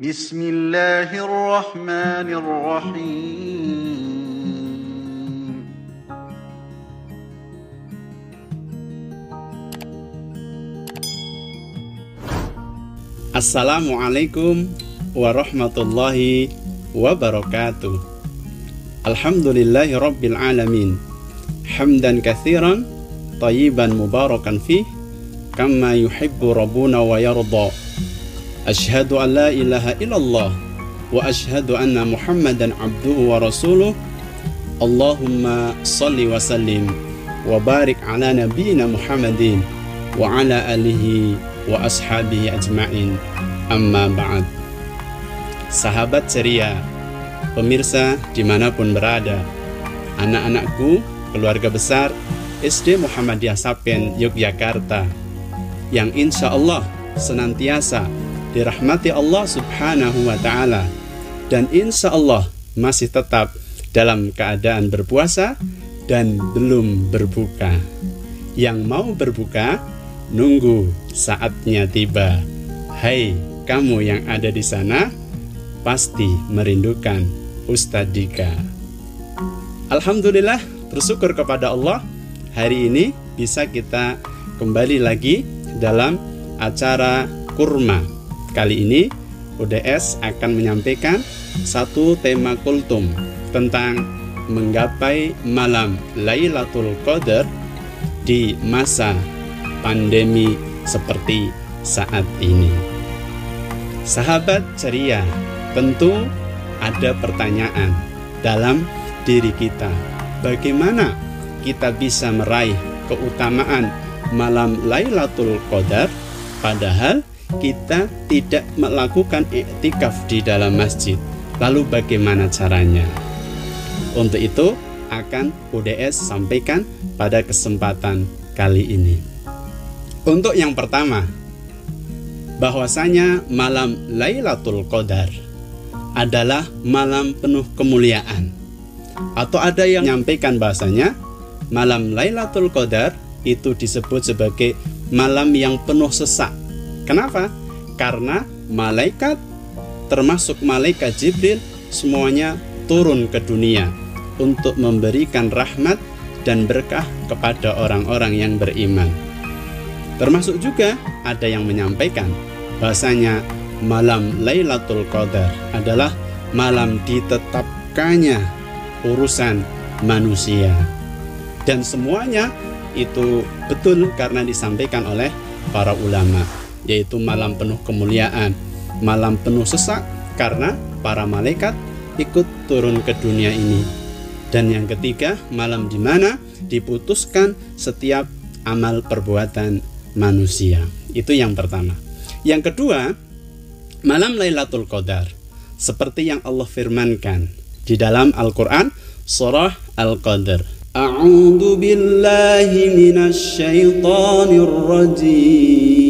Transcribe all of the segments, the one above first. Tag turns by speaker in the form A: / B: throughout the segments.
A: بسم الله الرحمن الرحيم.
B: السلام عليكم ورحمة الله وبركاته. الحمد لله رب العالمين. حمدا كثيرا طيبا مباركا فيه كما يحب ربنا ويرضى. Ashhadu an la ilaha illallah Wa ashhadu anna muhammadan abduhu wa rasuluh. Allahumma salli wa sallim Wa barik ala nabiyina muhammadin Wa ala alihi wa ashabihi ajma'in. Amma ba'd. Sahabat ceria Pemirsa di mana pun berada Anak-anakku, keluarga besar SD Muhammadiyah Sapen Yogyakarta Yang insya Allah senantiasa dirahmati Allah subhanahu wa ta'ala Dan insya Allah masih tetap dalam keadaan berpuasa dan belum berbuka Yang mau berbuka Nunggu saatnya tiba. Hai, kamu yang ada di sana, pasti merindukan Ustadz Dika. Alhamdulillah, bersyukur kepada Allah, hari ini bisa kita kembali lagi dalam acara kurma. Kali ini UDS akan menyampaikan satu tema kultum tentang menggapai malam Lailatul Qadar di masa pandemi seperti saat ini. Sahabat ceria, tentu ada pertanyaan dalam diri kita. Bagaimana kita bisa meraih keutamaan malam Lailatul Qadar padahal kita tidak melakukan iktikaf di dalam masjid. Lalu bagaimana caranya? Untuk itu akan UDS sampaikan pada kesempatan kali ini. Untuk yang pertama, bahwasanya malam Lailatul Qadar adalah malam penuh kemuliaan. Atau ada yang menyampaikan bahasanya malam Lailatul Qadar itu disebut sebagai malam yang penuh sesak. Kenapa? Karena malaikat termasuk malaikat Jibril semuanya turun ke dunia untuk memberikan rahmat dan berkah kepada orang-orang yang beriman. Termasuk juga ada yang menyampaikan bahasanya malam Lailatul Qadar adalah malam ditetapkannya urusan manusia. Dan semuanya itu betul karena disampaikan oleh para ulama, yaitu malam penuh kemuliaan, malam penuh sesak karena para malaikat ikut turun ke dunia ini. Dan yang ketiga, malam di mana diputuskan setiap amal perbuatan manusia. Itu yang pertama. Yang kedua, malam Lailatul Qadar seperti yang Allah firmankan di dalam Al-Qur'an surah Al-Qadar. A'udzu billahi minasyaitonir rajim.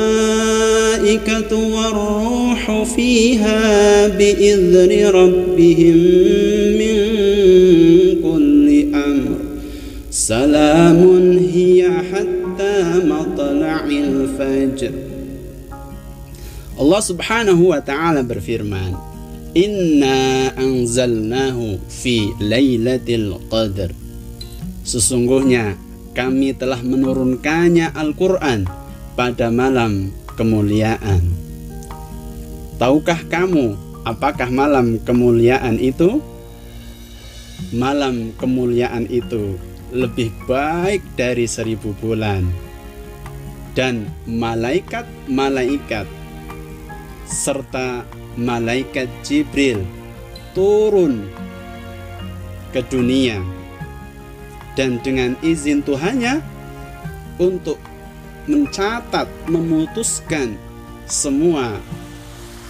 B: والروح فيها بإذن ربهم من كل أمر سلام هي حتى matla'il fajr Allah subhanahu wa ta'ala berfirman Inna anzalnahu fi laylatil qadr Sesungguhnya kami telah menurunkannya Al-Quran pada malam kemuliaan. Tahukah kamu apakah malam kemuliaan itu? Malam kemuliaan itu lebih baik dari seribu bulan. Dan malaikat-malaikat serta malaikat Jibril turun ke dunia. Dan dengan izin Tuhannya untuk mencatat, memutuskan semua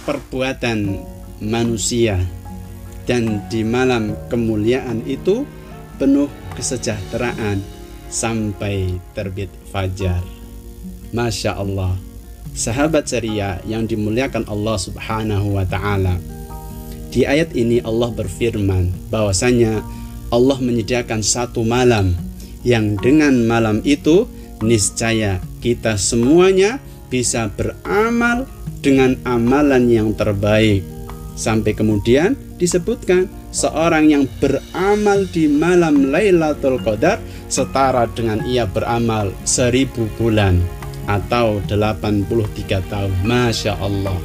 B: perbuatan manusia dan di malam kemuliaan itu penuh kesejahteraan sampai terbit fajar. Masya Allah, sahabat ceria yang dimuliakan Allah Subhanahu wa Ta'ala. Di ayat ini, Allah berfirman bahwasanya Allah menyediakan satu malam yang dengan malam itu niscaya kita semuanya bisa beramal dengan amalan yang terbaik. Sampai kemudian disebutkan seorang yang beramal di malam Lailatul Qadar setara dengan ia beramal seribu bulan atau 83 tahun. Masya Allah.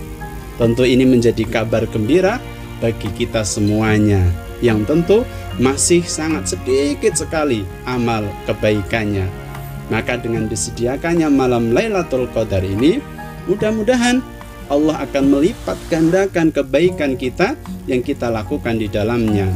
B: Tentu ini menjadi kabar gembira bagi kita semuanya yang tentu masih sangat sedikit sekali amal kebaikannya. Maka dengan disediakannya malam Lailatul Qadar ini, mudah-mudahan Allah akan melipat gandakan kebaikan kita yang kita lakukan di dalamnya.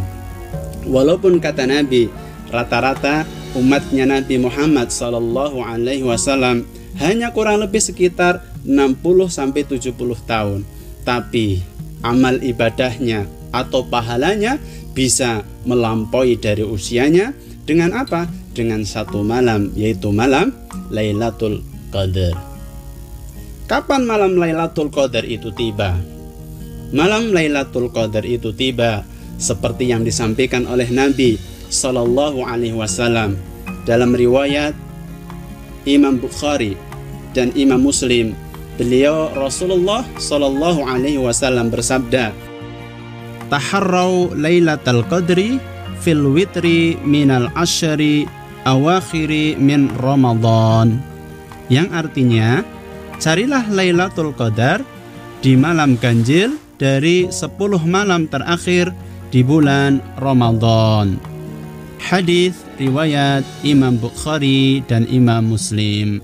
B: Walaupun kata Nabi, rata-rata umatnya Nabi Muhammad Sallallahu Alaihi Wasallam hanya kurang lebih sekitar 60 sampai 70 tahun. Tapi amal ibadahnya atau pahalanya bisa melampaui dari usianya dengan apa? Dengan satu malam yaitu malam Lailatul Qadar. Kapan malam Lailatul Qadar itu tiba? Malam Lailatul Qadar itu tiba seperti yang disampaikan oleh Nabi Sallallahu Alaihi Wasallam dalam riwayat Imam Bukhari dan Imam Muslim. Beliau Rasulullah Sallallahu Alaihi Wasallam bersabda, "Taharrau Lailatul Qadri fil witri minal asyari awakhiri min Ramadan." Yang artinya, Carilah Lailatul Qadar di malam ganjil dari 10 malam terakhir di bulan Ramadan. Hadis riwayat Imam Bukhari dan Imam Muslim.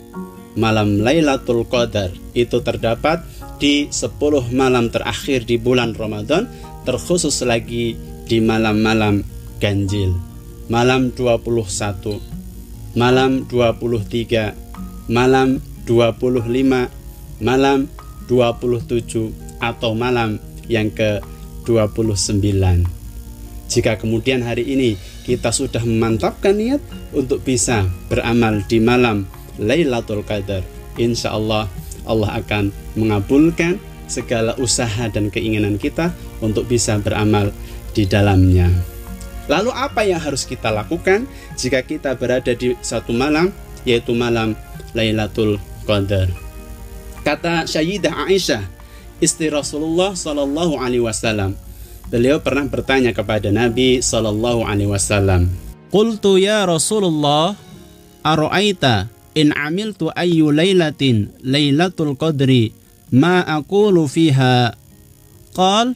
B: Malam Lailatul Qadar itu terdapat di 10 malam terakhir di bulan Ramadan, terkhusus lagi di malam-malam ganjil. Malam 21, malam 23, malam 25 malam 27 atau malam yang ke-29 jika kemudian hari ini kita sudah memantapkan niat untuk bisa beramal di malam Lailatul Qadar insya Allah Allah akan mengabulkan segala usaha dan keinginan kita untuk bisa beramal di dalamnya Lalu apa yang harus kita lakukan jika kita berada di satu malam yaitu malam Lailatul Qadar. Kata Sayyidah Aisyah, istri Rasulullah Sallallahu Alaihi Wasallam. Beliau pernah bertanya kepada Nabi Sallallahu Alaihi Wasallam. Qultu ya Rasulullah, aro'aita in amiltu ayyu laylatin laylatul qadri ma aqulu fiha qal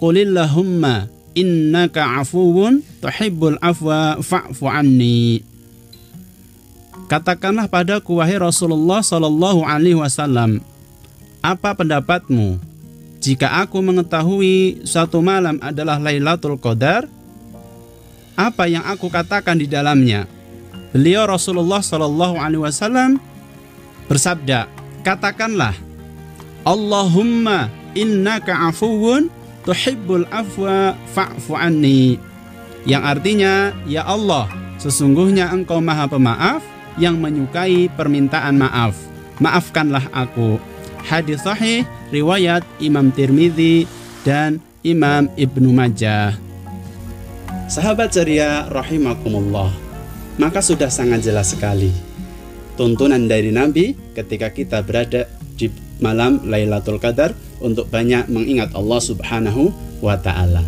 B: qulillahumma innaka afuwun tuhibbul afwa fa'fu anni Katakanlah padaku wahai Rasulullah Shallallahu Alaihi Wasallam, apa pendapatmu jika aku mengetahui suatu malam adalah Lailatul Qadar? Apa yang aku katakan di dalamnya? Beliau Rasulullah Shallallahu Alaihi Wasallam bersabda, katakanlah, Allahumma innaka afuwun tuhibbul afwa fa'fu anni. Yang artinya, ya Allah, sesungguhnya engkau maha pemaaf yang menyukai permintaan maaf. Maafkanlah aku. Hadis sahih riwayat Imam Tirmidzi dan Imam Ibnu Majah. Sahabat ceria rahimakumullah. Maka sudah sangat jelas sekali tuntunan dari Nabi ketika kita berada di malam Lailatul Qadar untuk banyak mengingat Allah Subhanahu wa taala.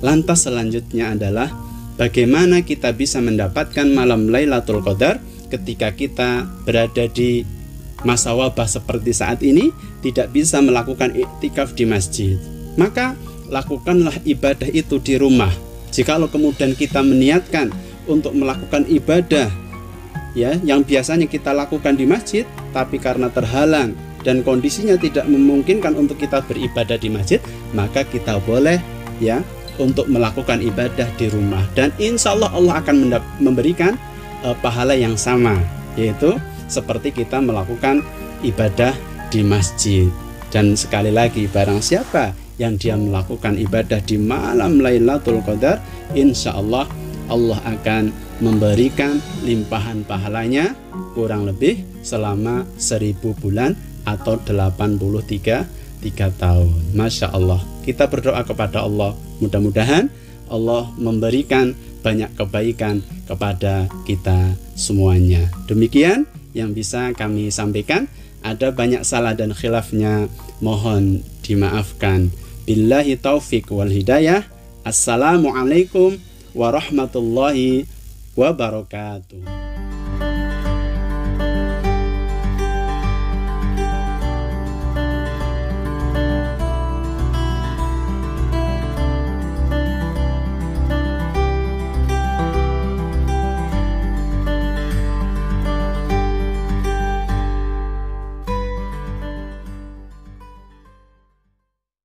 B: Lantas selanjutnya adalah bagaimana kita bisa mendapatkan malam Lailatul Qadar ketika kita berada di masa wabah seperti saat ini tidak bisa melakukan iktikaf di masjid maka lakukanlah ibadah itu di rumah jikalau kemudian kita meniatkan untuk melakukan ibadah ya yang biasanya kita lakukan di masjid tapi karena terhalang dan kondisinya tidak memungkinkan untuk kita beribadah di masjid maka kita boleh ya untuk melakukan ibadah di rumah dan insya Allah Allah akan memberikan uh, pahala yang sama yaitu seperti kita melakukan ibadah di masjid. Dan sekali lagi barang siapa yang dia melakukan ibadah di malam Lailatul Qadar, insya Allah Allah akan memberikan limpahan pahalanya kurang lebih selama seribu bulan atau 83 tiga tahun. Masya Allah. Kita berdoa kepada Allah. Mudah-mudahan Allah memberikan banyak kebaikan kepada kita semuanya. Demikian yang bisa kami sampaikan. Ada banyak salah dan khilafnya. Mohon dimaafkan. Billahi taufik wal hidayah. Assalamualaikum warahmatullahi wabarakatuh.